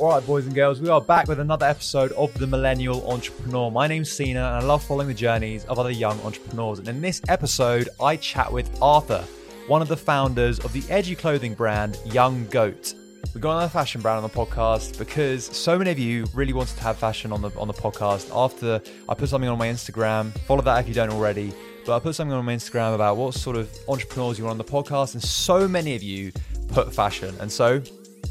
All right, boys and girls, we are back with another episode of The Millennial Entrepreneur. My name's Sina, and I love following the journeys of other young entrepreneurs. And in this episode, I chat with Arthur, one of the founders of the edgy clothing brand Young Goat. We got another fashion brand on the podcast because so many of you really wanted to have fashion on the on the podcast. After I put something on my Instagram, follow that if you don't already. But I put something on my Instagram about what sort of entrepreneurs you want on the podcast, and so many of you put fashion. And so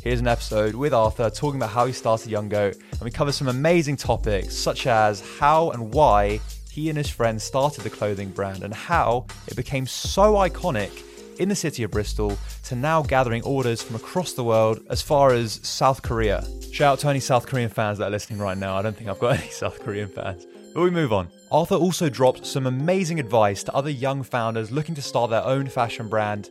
Here's an episode with Arthur talking about how he started Young Goat, and we cover some amazing topics such as how and why he and his friends started the clothing brand and how it became so iconic in the city of Bristol to now gathering orders from across the world as far as South Korea. Shout out to any South Korean fans that are listening right now. I don't think I've got any South Korean fans. But we move on. Arthur also dropped some amazing advice to other young founders looking to start their own fashion brand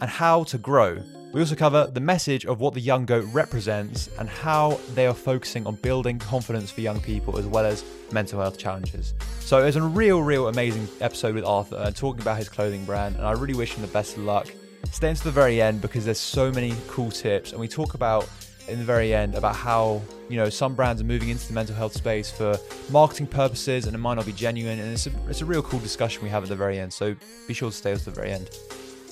and how to grow. We also cover the message of what the Young Goat represents and how they are focusing on building confidence for young people as well as mental health challenges. So it was a real, real amazing episode with Arthur and talking about his clothing brand, and I really wish him the best of luck. Stay until the very end because there's so many cool tips, and we talk about in the very end about how you know some brands are moving into the mental health space for marketing purposes and it might not be genuine and it's a, it's a real cool discussion we have at the very end so be sure to stay until the very end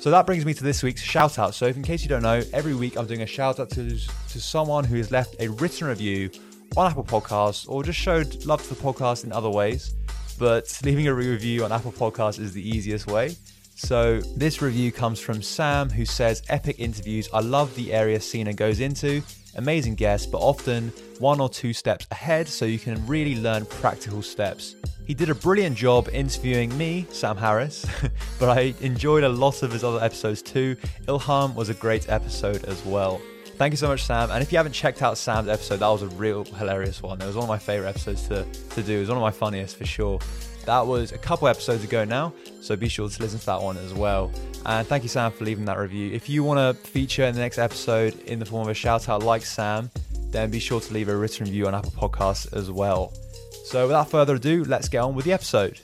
so that brings me to this week's shout out. So, if in case you don't know, every week I'm doing a shout out to, to someone who has left a written review on Apple Podcasts or just showed love to the podcast in other ways. But leaving a review on Apple Podcasts is the easiest way. So, this review comes from Sam, who says, Epic interviews. I love the area Sina goes into. Amazing guest, but often one or two steps ahead so you can really learn practical steps. He did a brilliant job interviewing me, Sam Harris, but I enjoyed a lot of his other episodes too. Ilham was a great episode as well. Thank you so much, Sam. And if you haven't checked out Sam's episode, that was a real hilarious one. It was one of my favorite episodes to, to do. It was one of my funniest for sure. That was a couple episodes ago now, so be sure to listen to that one as well. And thank you, Sam, for leaving that review. If you want to feature in the next episode in the form of a shout out like Sam, then be sure to leave a written review on Apple Podcasts as well. So without further ado, let's get on with the episode.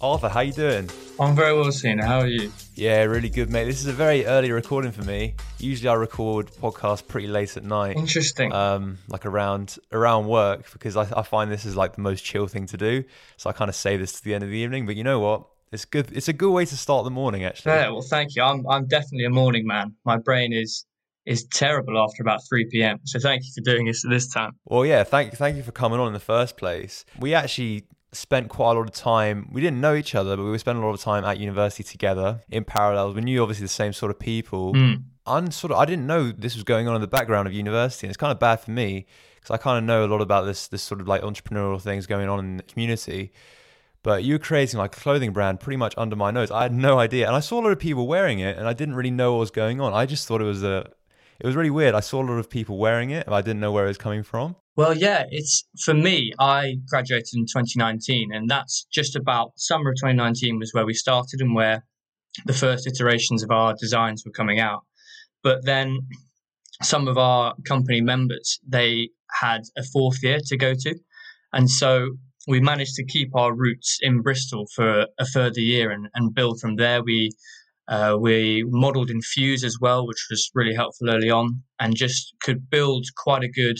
Arthur, how you doing? I'm very well, Sina. How are you? Yeah, really good, mate. This is a very early recording for me. Usually, I record podcasts pretty late at night. Interesting. Um, like around around work because I, I find this is like the most chill thing to do. So I kind of say this to the end of the evening. But you know what? It's good. It's a good way to start the morning, actually. Yeah. Well, thank you. I'm I'm definitely a morning man. My brain is is terrible after about 3 p.m. So thank you for doing this at this time. Well, yeah, thank thank you for coming on in the first place. We actually spent quite a lot of time. We didn't know each other, but we were spent a lot of time at university together in parallels. We knew obviously the same sort of people. Mm. And sort of, I didn't know this was going on in the background of university, and it's kind of bad for me because I kind of know a lot about this this sort of like entrepreneurial things going on in the community. But you were creating like a clothing brand pretty much under my nose. I had no idea, and I saw a lot of people wearing it, and I didn't really know what was going on. I just thought it was a it was really weird. I saw a lot of people wearing it, but I didn't know where it was coming from. Well, yeah, it's for me. I graduated in 2019, and that's just about summer of 2019 was where we started and where the first iterations of our designs were coming out. But then some of our company members they had a fourth year to go to, and so we managed to keep our roots in Bristol for a further year and, and build from there. We uh, we modeled in Fuse as well, which was really helpful early on, and just could build quite a good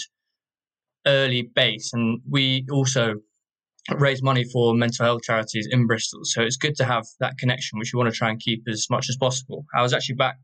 early base. And we also raise money for mental health charities in Bristol. So it's good to have that connection, which we want to try and keep as much as possible. I was actually back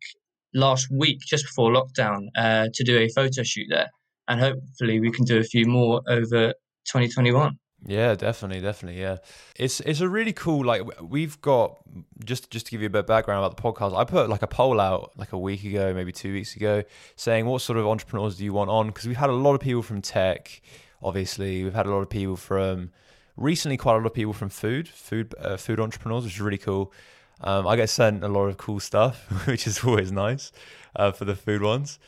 last week, just before lockdown, uh, to do a photo shoot there. And hopefully we can do a few more over 2021. Yeah, definitely, definitely. Yeah, it's it's a really cool. Like we've got just just to give you a bit of background about the podcast. I put like a poll out like a week ago, maybe two weeks ago, saying what sort of entrepreneurs do you want on? Because we've had a lot of people from tech. Obviously, we've had a lot of people from recently, quite a lot of people from food, food, uh, food entrepreneurs, which is really cool. Um, I get sent a lot of cool stuff, which is always nice uh, for the food ones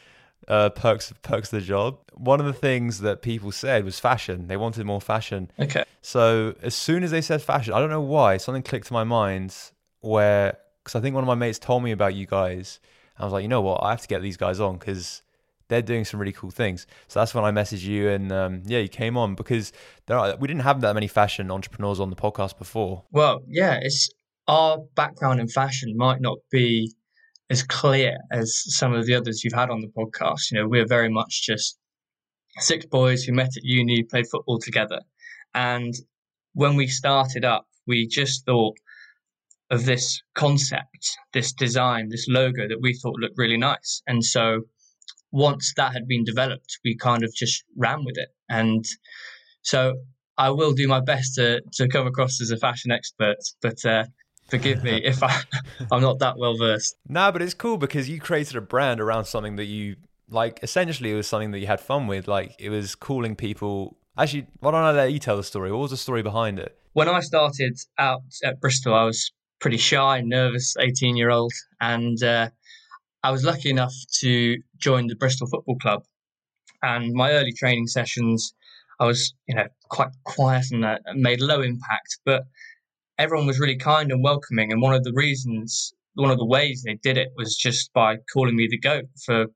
uh, perks perks of the job. One of the things that people said was fashion. They wanted more fashion. Okay. So as soon as they said fashion, I don't know why something clicked to my mind where because I think one of my mates told me about you guys. I was like, you know what, I have to get these guys on because they're doing some really cool things. So that's when I messaged you, and um, yeah, you came on because there are, we didn't have that many fashion entrepreneurs on the podcast before. Well, yeah, it's our background in fashion might not be as clear as some of the others you've had on the podcast. You know, we're very much just six boys who met at uni, played football together. And when we started up, we just thought of this concept, this design, this logo that we thought looked really nice. And so once that had been developed, we kind of just ran with it. And so I will do my best to, to come across as a fashion expert, but uh, forgive me if I, I'm not that well versed. No, but it's cool because you created a brand around something that you like. Essentially, it was something that you had fun with. Like it was calling people. Actually, why don't I let you tell the story? What was the story behind it? When I started out at Bristol, I was pretty shy, nervous, 18 year old, and uh, I was lucky enough to join the Bristol Football Club. And my early training sessions, I was, you know, quite quiet and uh, made low impact, but everyone was really kind and welcoming. And one of the reasons, one of the ways they did it was just by calling me the goat for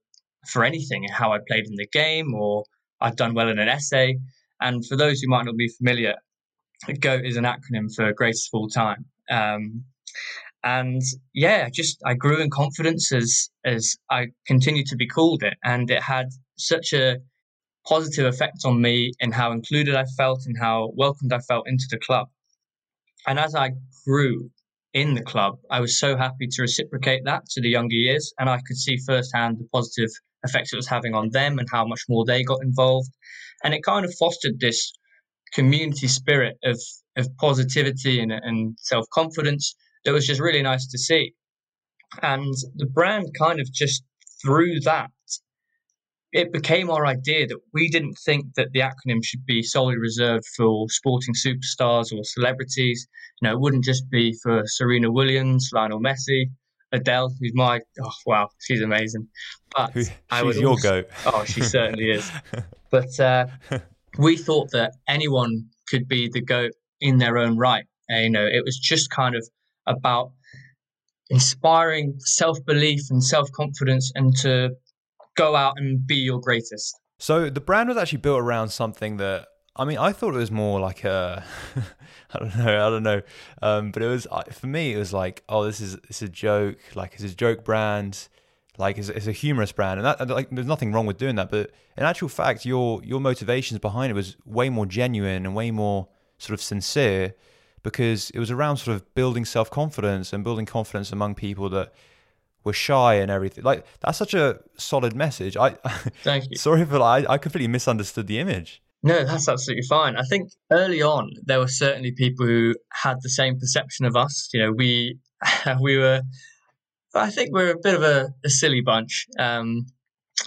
for anything, how I played in the game or I'd done well in an essay. And for those who might not be familiar, GOAT is an acronym for greatest of all time. Um, and yeah, I just I grew in confidence as as I continued to be called it, and it had such a positive effect on me in how included I felt and how welcomed I felt into the club. And as I grew in the club, I was so happy to reciprocate that to the younger years, and I could see firsthand the positive effects it was having on them and how much more they got involved. And it kind of fostered this community spirit of of positivity and, and self confidence that was just really nice to see. And the brand kind of just through that it became our idea that we didn't think that the acronym should be solely reserved for sporting superstars or celebrities. You know, it wouldn't just be for Serena Williams, Lionel Messi, Adele, who's my oh wow, she's amazing. But she's I would your also, goat. Oh, she certainly is. But uh, we thought that anyone could be the goat in their own right. And, you know, it was just kind of about inspiring self belief and self confidence and to go out and be your greatest. So the brand was actually built around something that I mean, I thought it was more like a, I don't know, I don't know, um, but it was for me. It was like, oh, this is it's a joke, like it's a joke brand, like it's, it's a humorous brand, and that like there's nothing wrong with doing that. But in actual fact, your your motivations behind it was way more genuine and way more sort of sincere, because it was around sort of building self confidence and building confidence among people that were shy and everything. Like that's such a solid message. I thank you. sorry for I, I completely misunderstood the image. No, that's absolutely fine. I think early on there were certainly people who had the same perception of us. You know, we we were. I think we're a bit of a, a silly bunch, um,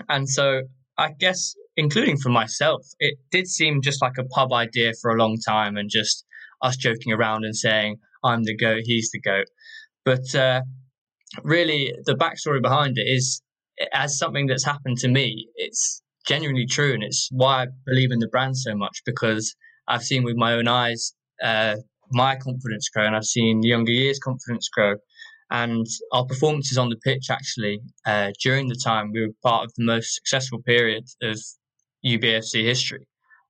and so I guess, including for myself, it did seem just like a pub idea for a long time, and just us joking around and saying, "I'm the goat, he's the goat." But uh, really, the backstory behind it is as something that's happened to me. It's genuinely true, and it's why I believe in the brand so much because I've seen with my own eyes uh, my confidence grow, and I've seen younger years' confidence grow. And our performances on the pitch, actually, uh, during the time, we were part of the most successful period of UBFC history.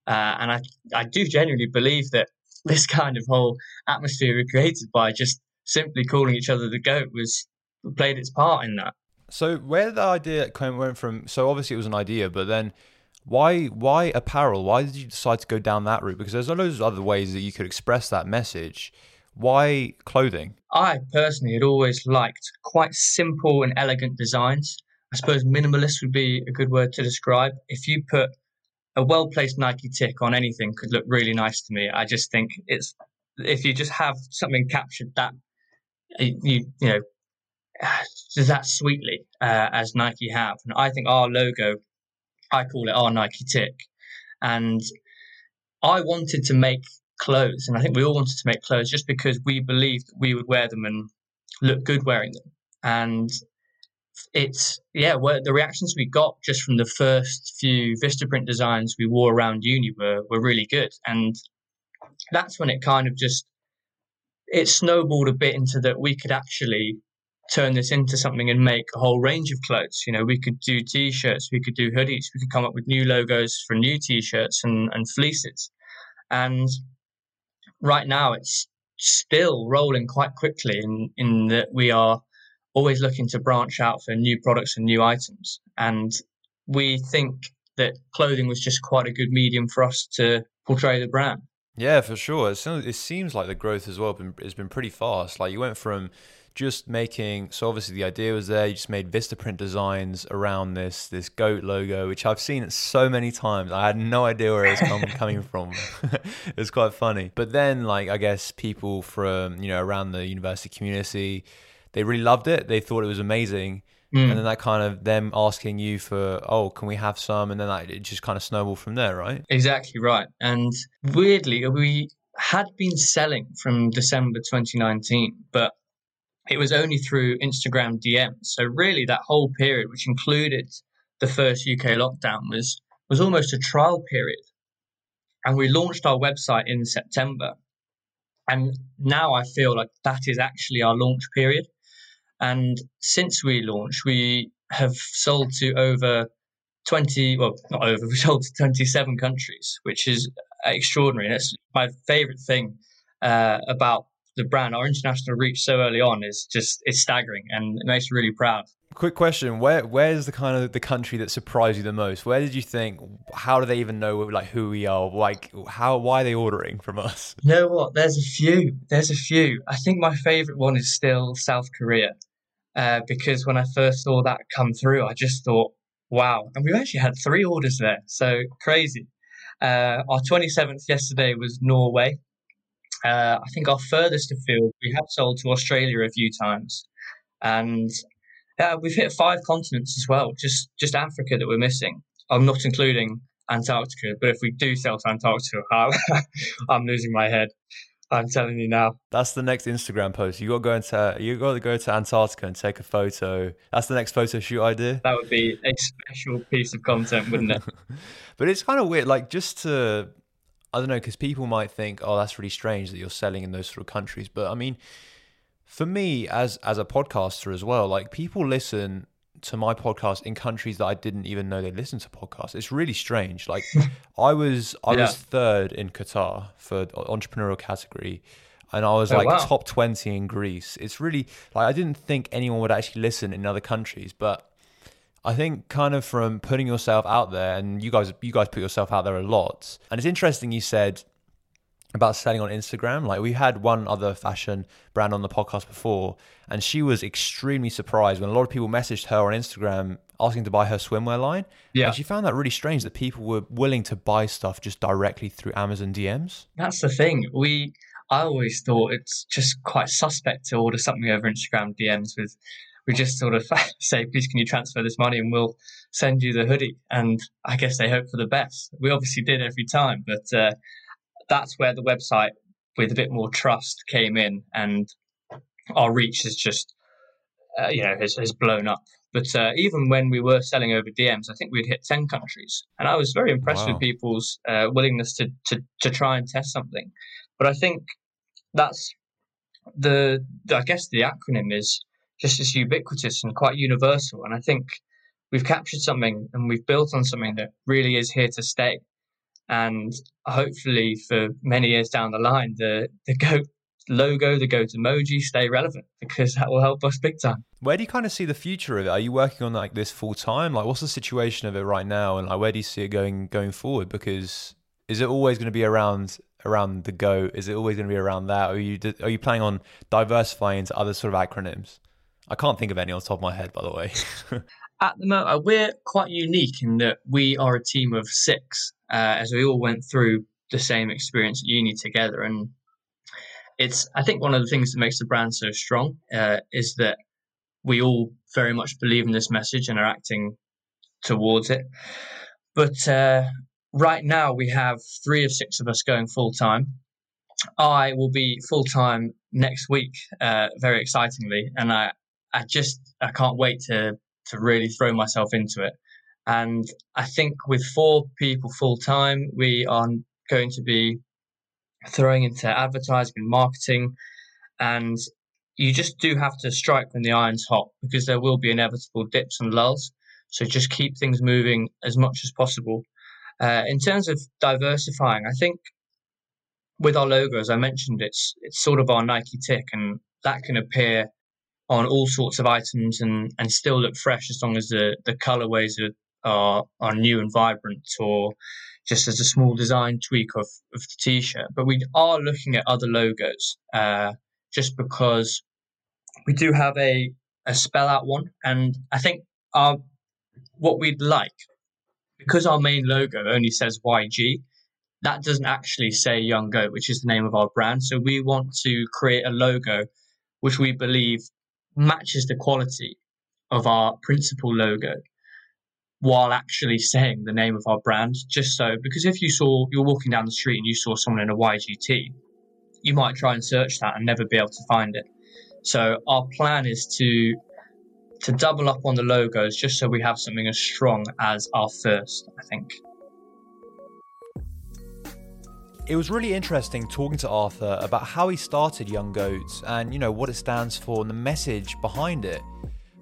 Uh, and I, I do genuinely believe that this kind of whole atmosphere we created by just simply calling each other the goat was played its part in that. So where the idea went from? So obviously it was an idea, but then why why apparel? Why did you decide to go down that route? Because there's loads of other ways that you could express that message. Why clothing? I personally had always liked quite simple and elegant designs. I suppose minimalist would be a good word to describe. If you put a well placed Nike tick on anything, could look really nice to me. I just think it's if you just have something captured that you you know that sweetly uh, as Nike have. And I think our logo, I call it our Nike tick. And I wanted to make clothes, and I think we all wanted to make clothes just because we believed we would wear them and look good wearing them. And it's yeah, the reactions we got just from the first few Vistaprint designs we wore around uni were were really good, and that's when it kind of just it snowballed a bit into that we could actually turn this into something and make a whole range of clothes. You know, we could do t-shirts, we could do hoodies, we could come up with new logos for new t-shirts and, and fleeces. And right now it's still rolling quite quickly in, in that we are always looking to branch out for new products and new items. And we think that clothing was just quite a good medium for us to portray the brand. Yeah, for sure. It seems like the growth as well has been pretty fast. Like you went from just making so obviously the idea was there you just made vistaprint designs around this this goat logo which i've seen it so many times. I had no idea where it was come, coming from. It was quite funny. But then like i guess people from you know around the university community they really loved it. They thought it was amazing. Mm. and then that kind of them asking you for oh can we have some? And then that it just kind of snowballed from there right? Exactly right. And weirdly we had been selling from december 2019 but it was only through Instagram DMs. So really, that whole period, which included the first UK lockdown, was was almost a trial period. And we launched our website in September. And now I feel like that is actually our launch period. And since we launched, we have sold to over 20, well, not over, we sold to 27 countries, which is extraordinary. And it's my favorite thing uh, about the brand, our international reach so early on is just it's staggering and it makes me really proud. Quick question: Where where's the kind of the country that surprised you the most? Where did you think? How do they even know like who we are? Like how? Why are they ordering from us? You know what? There's a few. There's a few. I think my favorite one is still South Korea, uh, because when I first saw that come through, I just thought, wow! And we actually had three orders there, so crazy. Uh, our 27th yesterday was Norway, uh, I think our furthest afield, we have sold to Australia a few times, and yeah, we've hit five continents as well. Just just Africa that we're missing. I'm not including Antarctica, but if we do sell to Antarctica, I'm losing my head. I'm telling you now. That's the next Instagram post. You got to go into you got to go to Antarctica and take a photo. That's the next photo shoot idea. That would be a special piece of content, wouldn't it? but it's kind of weird, like just to I don't know, because people might think, oh, that's really strange that you're selling in those sort of countries. But I mean, for me as as a podcaster as well, like people listen to my podcast in countries that I didn't even know they listen to podcasts. It's really strange. Like I was I yeah. was third in Qatar for entrepreneurial category and I was oh, like wow. top 20 in Greece. It's really like I didn't think anyone would actually listen in other countries, but I think kind of from putting yourself out there, and you guys, you guys put yourself out there a lot. And it's interesting you said about selling on Instagram. Like we had one other fashion brand on the podcast before, and she was extremely surprised when a lot of people messaged her on Instagram asking to buy her swimwear line. Yeah, and she found that really strange that people were willing to buy stuff just directly through Amazon DMs. That's the thing. We, I always thought it's just quite suspect to order something over Instagram DMs with we just sort of say, please, can you transfer this money and we'll send you the hoodie? And I guess they hope for the best. We obviously did every time, but uh, that's where the website with a bit more trust came in and our reach has just, uh, you know, has, has blown up. But uh, even when we were selling over DMs, I think we'd hit 10 countries. And I was very impressed wow. with people's uh, willingness to, to, to try and test something. But I think that's the, I guess the acronym is just as ubiquitous and quite universal. And I think we've captured something and we've built on something that really is here to stay. And hopefully, for many years down the line, the the goat logo, the goat emoji stay relevant because that will help us big time. Where do you kind of see the future of it? Are you working on like this full time? Like, what's the situation of it right now, and like where do you see it going going forward? Because is it always going to be around around the goat? Is it always going to be around that? Are you are you planning on diversifying into other sort of acronyms? I can't think of any on top of my head, by the way. At the moment, we're quite unique in that we are a team of six, uh, as we all went through the same experience at uni together. And it's, I think, one of the things that makes the brand so strong uh, is that we all very much believe in this message and are acting towards it. But uh, right now, we have three of six of us going full time. I will be full time next week, uh, very excitingly, and I I just I can't wait to to really throw myself into it. And I think with four people full time, we are going to be throwing into advertising and marketing. And you just do have to strike when the iron's hot because there will be inevitable dips and lulls. So just keep things moving as much as possible. Uh, in terms of diversifying, I think with our logo, as I mentioned, it's it's sort of our Nike tick, and that can appear on all sorts of items and, and still look fresh as long as the, the colorways are, are, are new and vibrant or just as a small design tweak of, of the t-shirt. But we are looking at other logos uh, just because we do have a, a spell out one. And I think our, what we'd like, because our main logo only says YG, that doesn't actually say Young Goat, which is the name of our brand. So we want to create a logo which we believe matches the quality of our principal logo while actually saying the name of our brand. Just so, because if you saw, you're walking down the street and you saw someone in a YGT, you might try and search that and never be able to find it. So our plan is to to double up on the logos just so we have something as strong as our first, I think. It was really interesting talking to Arthur about how he started Young Goats and, you know, what it stands for and the message behind it.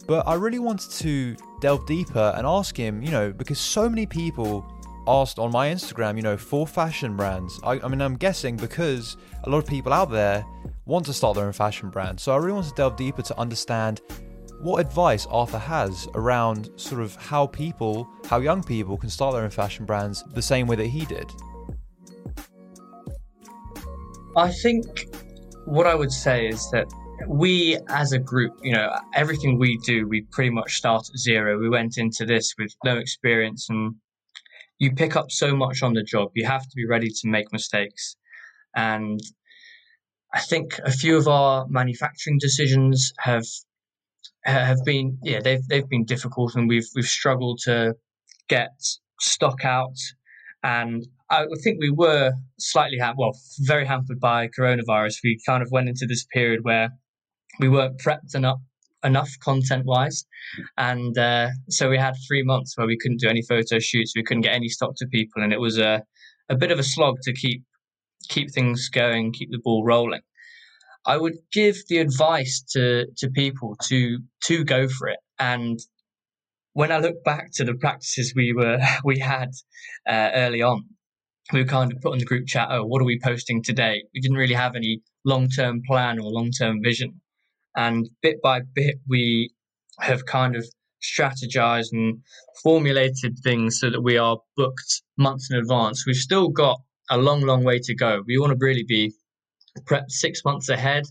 But I really wanted to delve deeper and ask him, you know, because so many people asked on my Instagram, you know, for fashion brands. I, I, mean, I'm guessing because a lot of people out there want to start their own fashion brand. So I really want to delve deeper to understand what advice Arthur has around sort of how people, how young people can start their own fashion brands the same way that he did. I think what I would say is that we as a group, you know, everything we do, we pretty much start at zero. We went into this with no experience and you pick up so much on the job. You have to be ready to make mistakes. And I think a few of our manufacturing decisions have have been yeah they've they've been difficult and we've we've struggled to get stock out and I think we were slightly, ha- well, very hampered by coronavirus. We kind of went into this period where we weren't prepped enough enough content wise and uh, so we had three months where we couldn't do any photo shoots. We couldn't get any stock to people. And it was a, a bit of a slog to keep keep things going keep the ball rolling. I would give the advice to to people to to go for it. And when i look back to the practices we were we had uh, early on we kind of put in the group chat, oh, what are we posting today? We didn't really have any long term plan or long term vision. And bit by bit, we have kind of strategized and formulated things so that we are booked months in advance. We've still got a long, long way to go. We want to really be prepped six months ahead.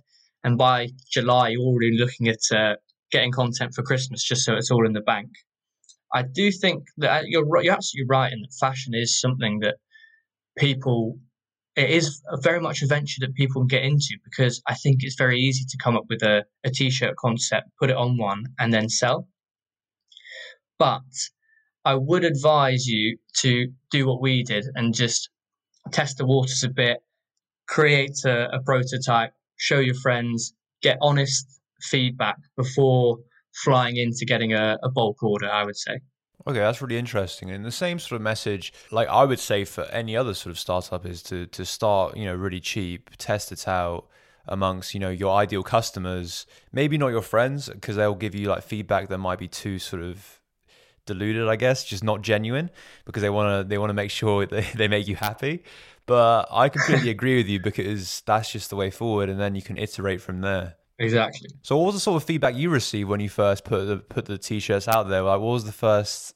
And by July, you're already looking at uh, getting content for Christmas just so it's all in the bank. I do think that you're, you're absolutely right in that fashion is something that people it is very much a venture that people can get into because I think it's very easy to come up with a, a t-shirt concept, put it on one, and then sell. But I would advise you to do what we did and just test the waters a bit, create a, a prototype, show your friends, get honest feedback before flying into getting a, a bulk order, I would say. Okay, that's really interesting. And the same sort of message, like I would say for any other sort of startup, is to to start, you know, really cheap, test it out amongst, you know, your ideal customers. Maybe not your friends, because they'll give you like feedback that might be too sort of diluted, I guess, just not genuine, because they want to they want to make sure they, they make you happy. But I completely agree with you because that's just the way forward, and then you can iterate from there. Exactly. So, what was the sort of feedback you received when you first put the put the t-shirts out there? Like, what was the first?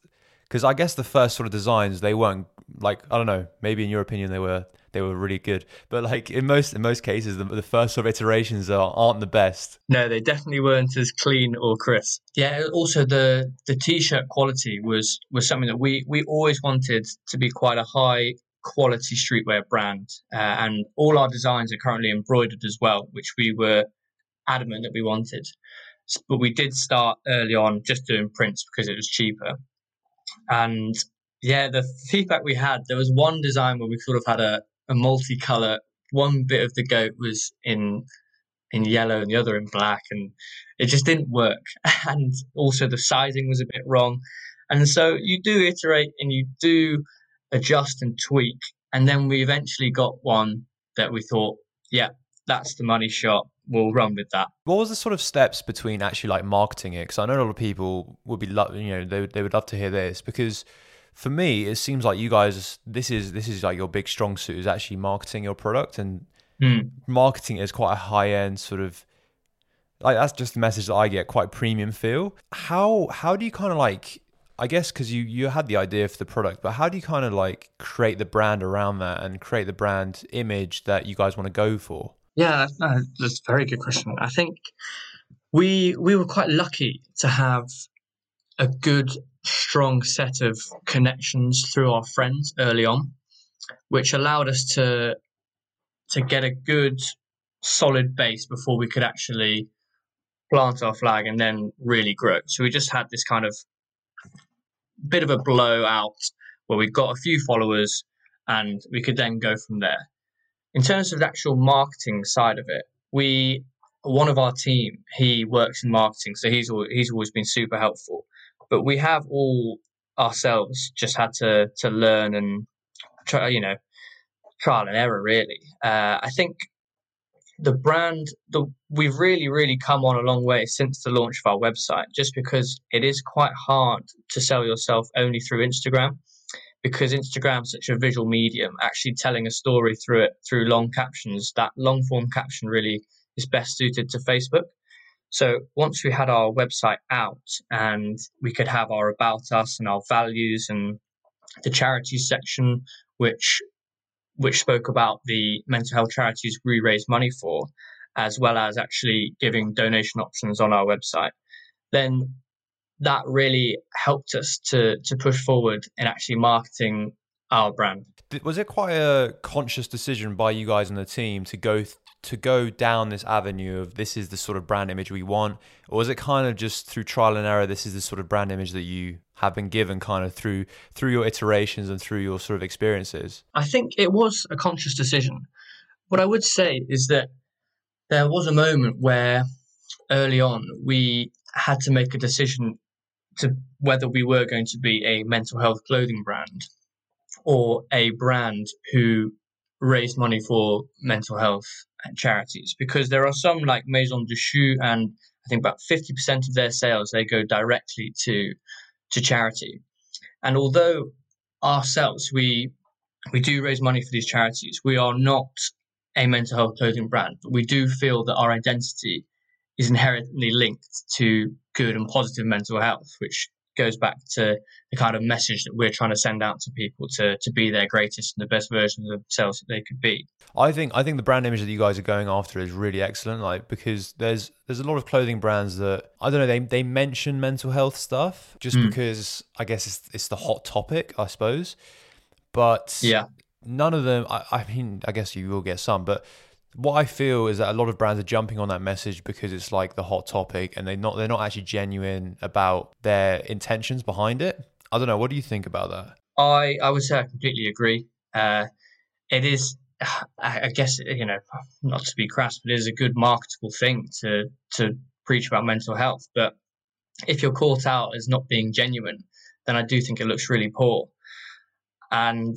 Because I guess the first sort of designs they weren't like I don't know. Maybe in your opinion they were they were really good, but like in most in most cases the, the first sort of iterations are, aren't the best. No, they definitely weren't as clean or crisp. Yeah. Also, the the t-shirt quality was was something that we we always wanted to be quite a high quality streetwear brand, uh, and all our designs are currently embroidered as well, which we were adamant that we wanted. But we did start early on just doing prints because it was cheaper. And yeah, the feedback we had, there was one design where we sort of had a, a multicolour. One bit of the goat was in in yellow and the other in black, and it just didn't work. And also the sizing was a bit wrong. And so you do iterate and you do adjust and tweak. And then we eventually got one that we thought, yeah, that's the money shot we'll run with that. What was the sort of steps between actually like marketing it? Because I know a lot of people would be, lo- you know, they they would love to hear this because for me it seems like you guys this is this is like your big strong suit is actually marketing your product and mm. marketing is quite a high end sort of like that's just the message that I get, quite premium feel. How how do you kind of like I guess because you you had the idea for the product, but how do you kind of like create the brand around that and create the brand image that you guys want to go for? Yeah, that's a very good question. I think we we were quite lucky to have a good, strong set of connections through our friends early on, which allowed us to to get a good, solid base before we could actually plant our flag and then really grow. So we just had this kind of bit of a blowout where we got a few followers and we could then go from there. In terms of the actual marketing side of it, we one of our team he works in marketing, so he's he's always been super helpful. But we have all ourselves just had to to learn and try, you know, trial and error. Really, uh, I think the brand the we've really really come on a long way since the launch of our website just because it is quite hard to sell yourself only through instagram because instagram's such a visual medium actually telling a story through it through long captions that long form caption really is best suited to facebook. So once we had our website out and we could have our about us and our values and the charities section which which spoke about the mental health charities we raise money for, as well as actually giving donation options on our website, then that really helped us to to push forward in actually marketing our brand. Was it quite a conscious decision by you guys on the team to go to go down this avenue of this is the sort of brand image we want, or was it kind of just through trial and error? This is the sort of brand image that you have been given, kind of through through your iterations and through your sort of experiences. I think it was a conscious decision. What I would say is that there was a moment where early on we had to make a decision to whether we were going to be a mental health clothing brand or a brand who raised money for mental health charities because there are some like Maison de Choux and I think about 50% of their sales they go directly to to charity. And although ourselves we we do raise money for these charities, we are not a mental health clothing brand, but we do feel that our identity is inherently linked to good and positive mental health, which goes back to the kind of message that we're trying to send out to people to to be their greatest and the best versions of themselves that they could be. I think I think the brand image that you guys are going after is really excellent. Like because there's there's a lot of clothing brands that I don't know they they mention mental health stuff just mm. because I guess it's it's the hot topic I suppose, but yeah, none of them. I, I mean I guess you will get some, but what I feel is that a lot of brands are jumping on that message because it's like the hot topic and they're not they're not actually genuine about their intentions behind it. I don't know. What do you think about that? I I would say I completely agree. Uh, it is, I guess, you know, not to be crass, but it is a good marketable thing to to preach about mental health. But if you're caught out as not being genuine, then I do think it looks really poor. And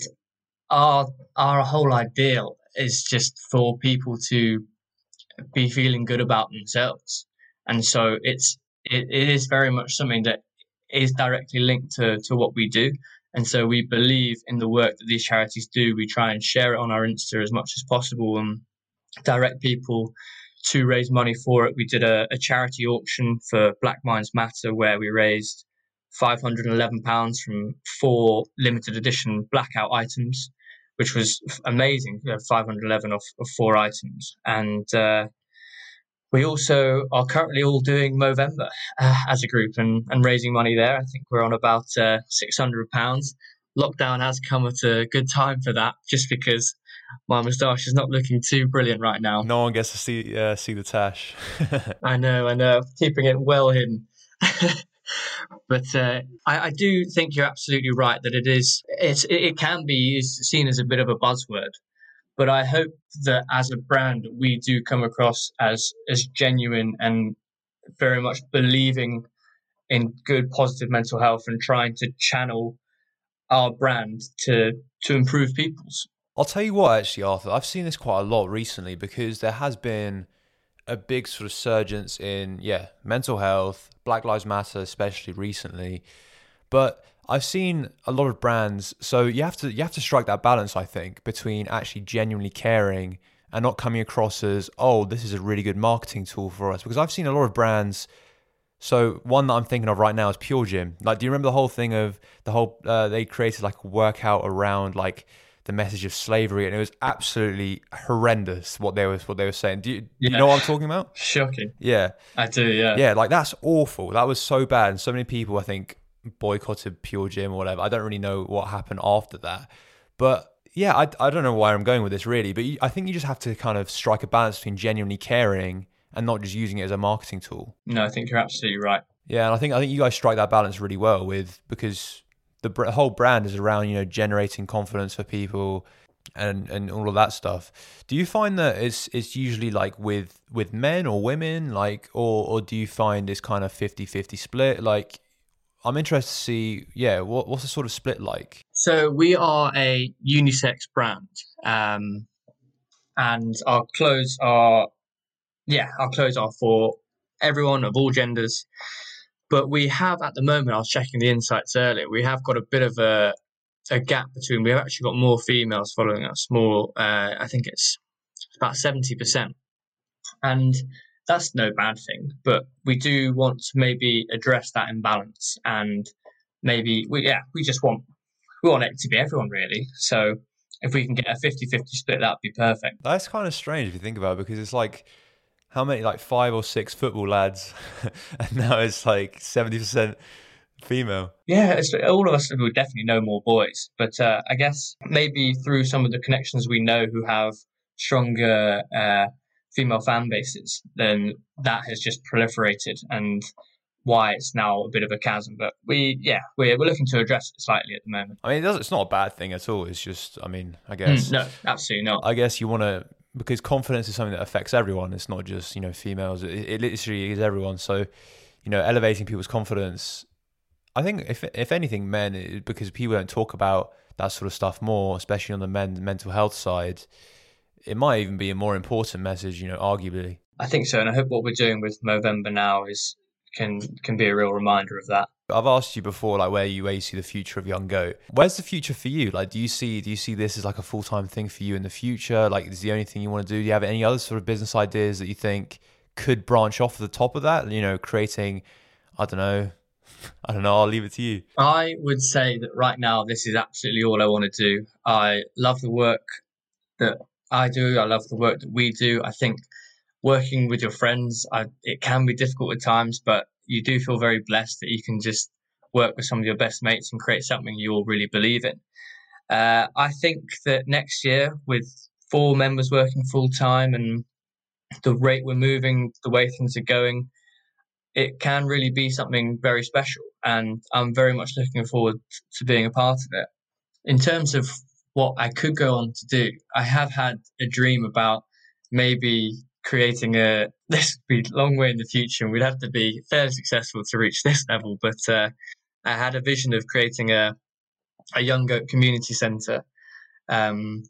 our our whole ideal is just for people to be feeling good about themselves. And so it's it, it is very much something that is directly linked to, to what we do. And so we believe in the work that these charities do. We try and share it on our Insta as much as possible and direct people to raise money for it. We did a, a charity auction for Black Minds Matter where we raised £511 from four limited edition blackout items which was amazing. 511 of, of four items. And uh, we also are currently all doing Movember uh, as a group and, and raising money there. I think we're on about uh, £600. Lockdown has come at a good time for that, just because my moustache is not looking too brilliant right now. No one gets to see uh, see the tash. I know, I know. Keeping it well hidden. But uh, I, I, do think you're absolutely right that it is it's, it can be seen as a bit of a buzzword. But I hope that as a brand, we do come across as as genuine and very much believing in good, positive mental health and trying to channel our brand to to improve people's. I'll tell you what, actually, Arthur, I've seen this quite a lot recently because there has been a big sort of surgence in yeah mental health, Black Lives Matter, especially recently. But I've seen a lot of brands. So you have to you have to strike that balance, I think, between actually genuinely caring and not coming across as, oh, this is a really good marketing tool for us. Because I've seen a lot of brands. So one that I'm thinking of right now is Pure Gym. Like, do you remember the whole thing of the whole? Uh, they created like a workout around like the message of slavery, and it was absolutely horrendous what they was what they were saying. Do you, do you know what I'm talking about? Shocking. Yeah, I do. Yeah. yeah. Like that's awful. That was so bad, and so many people I think boycotted Pure Gym or whatever. I don't really know what happened after that, but yeah, I, I don't know where I'm going with this really, but you, I think you just have to kind of strike a balance between genuinely caring and not just using it as a marketing tool. No, I think you're absolutely right. Yeah, and I think I think you guys strike that balance really well with because the whole brand is around you know generating confidence for people and and all of that stuff. Do you find that it's it's usually like with with men or women like or or do you find this kind of 50-50 split like I'm interested to see yeah what what's the sort of split like? So we are a unisex brand, um, and our clothes are yeah our clothes are for everyone of all genders. But we have at the moment, I was checking the insights earlier, we have got a bit of a, a gap between, we've actually got more females following us, more, uh, I think it's about 70%. And that's no bad thing, but we do want to maybe address that imbalance and maybe, we, yeah, we just want, we want it to be everyone really. So if we can get a 50 50 split, that'd be perfect. That's kind of strange if you think about it because it's like, how many like five or six football lads, and now it's like seventy percent female. Yeah, it's, all of us would definitely know more boys, but uh, I guess maybe through some of the connections we know who have stronger uh, female fan bases, then that has just proliferated and why it's now a bit of a chasm. But we, yeah, we're, we're looking to address it slightly at the moment. I mean, it it's not a bad thing at all. It's just, I mean, I guess. Mm, no, absolutely not. I guess you want to because confidence is something that affects everyone. It's not just you know females. It, it literally is everyone. So you know, elevating people's confidence. I think if if anything, men because people don't talk about that sort of stuff more, especially on the men mental health side. It might even be a more important message, you know, arguably. I think so, and I hope what we're doing with Movember now is can can be a real reminder of that. I've asked you before, like where you where you see the future of Young Goat. Where's the future for you? Like, do you see do you see this as like a full time thing for you in the future? Like, is the only thing you want to do? Do you have any other sort of business ideas that you think could branch off the top of that? You know, creating, I don't know, I don't know. I'll leave it to you. I would say that right now, this is absolutely all I want to do. I love the work that I do. I love the work that we do. I think working with your friends, I, it can be difficult at times, but you do feel very blessed that you can just work with some of your best mates and create something you all really believe in. Uh, I think that next year, with four members working full time and the rate we're moving, the way things are going, it can really be something very special. And I'm very much looking forward to being a part of it. In terms of what I could go on to do, I have had a dream about maybe creating a this would be a long way in the future and we'd have to be fairly successful to reach this level but uh, i had a vision of creating a a young goat community center um,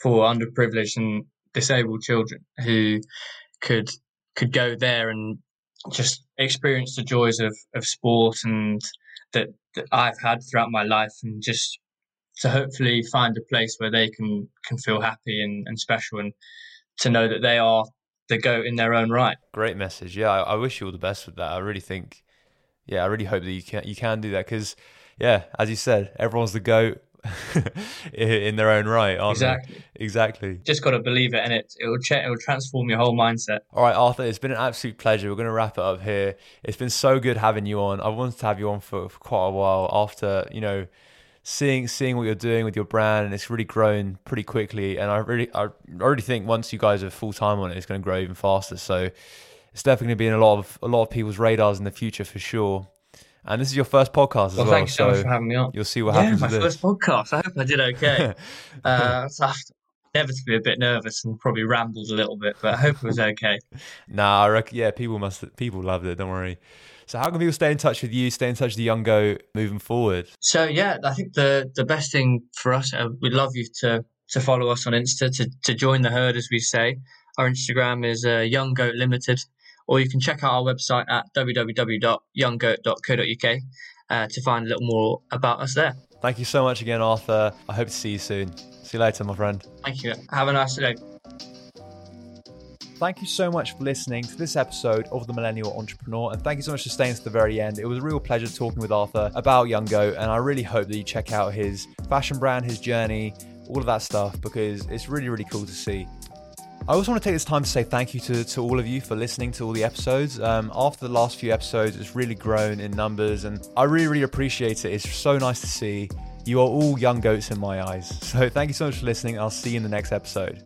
for underprivileged and disabled children who could could go there and just experience the joys of, of sport and that, that I've had throughout my life and just to hopefully find a place where they can can feel happy and, and special and to know that they are the goat in their own right. Great message. Yeah, I, I wish you all the best with that. I really think, yeah, I really hope that you can you can do that because, yeah, as you said, everyone's the goat. in their own right, exactly. They? Exactly. Just got to believe it, and it it will ch- it will transform your whole mindset. All right, Arthur, it's been an absolute pleasure. We're going to wrap it up here. It's been so good having you on. I wanted to have you on for, for quite a while after you know seeing seeing what you're doing with your brand and it's really grown pretty quickly. And I really I already think once you guys are full time on it it's going to grow even faster. So it's definitely going to be in a lot of a lot of people's radars in the future for sure. And this is your first podcast as well, well thank you so, much for having me on. you'll see what yeah, happens my first podcast. I hope I did okay. Uh, so inevitably a bit nervous and probably rambled a little bit but I hope it was okay nah I reckon yeah people must people loved it don't worry so how can people stay in touch with you, stay in touch with the Young Goat moving forward? So yeah, I think the the best thing for us, uh, we'd love you to to follow us on Insta, to, to join the herd, as we say. Our Instagram is uh, Young Goat Limited, or you can check out our website at www.younggoat.co.uk uh, to find a little more about us there. Thank you so much again, Arthur. I hope to see you soon. See you later, my friend. Thank you. Have a nice day. thank you so much for listening to this episode of The Millennial Entrepreneur. And thank you so much for staying to the very end. It was a real pleasure talking with Arthur about Young Goat. And I really hope that you check out his fashion brand, his journey, all of that stuff, because it's really, really cool to see. I also want to take this time to say thank you to, to all of you for listening to all the episodes. Um, after the last few episodes, it's really grown in numbers, and I really, really appreciate it. It's so nice to see. You are all young goats in my eyes. So thank you so much for listening. I'll see you in the next episode.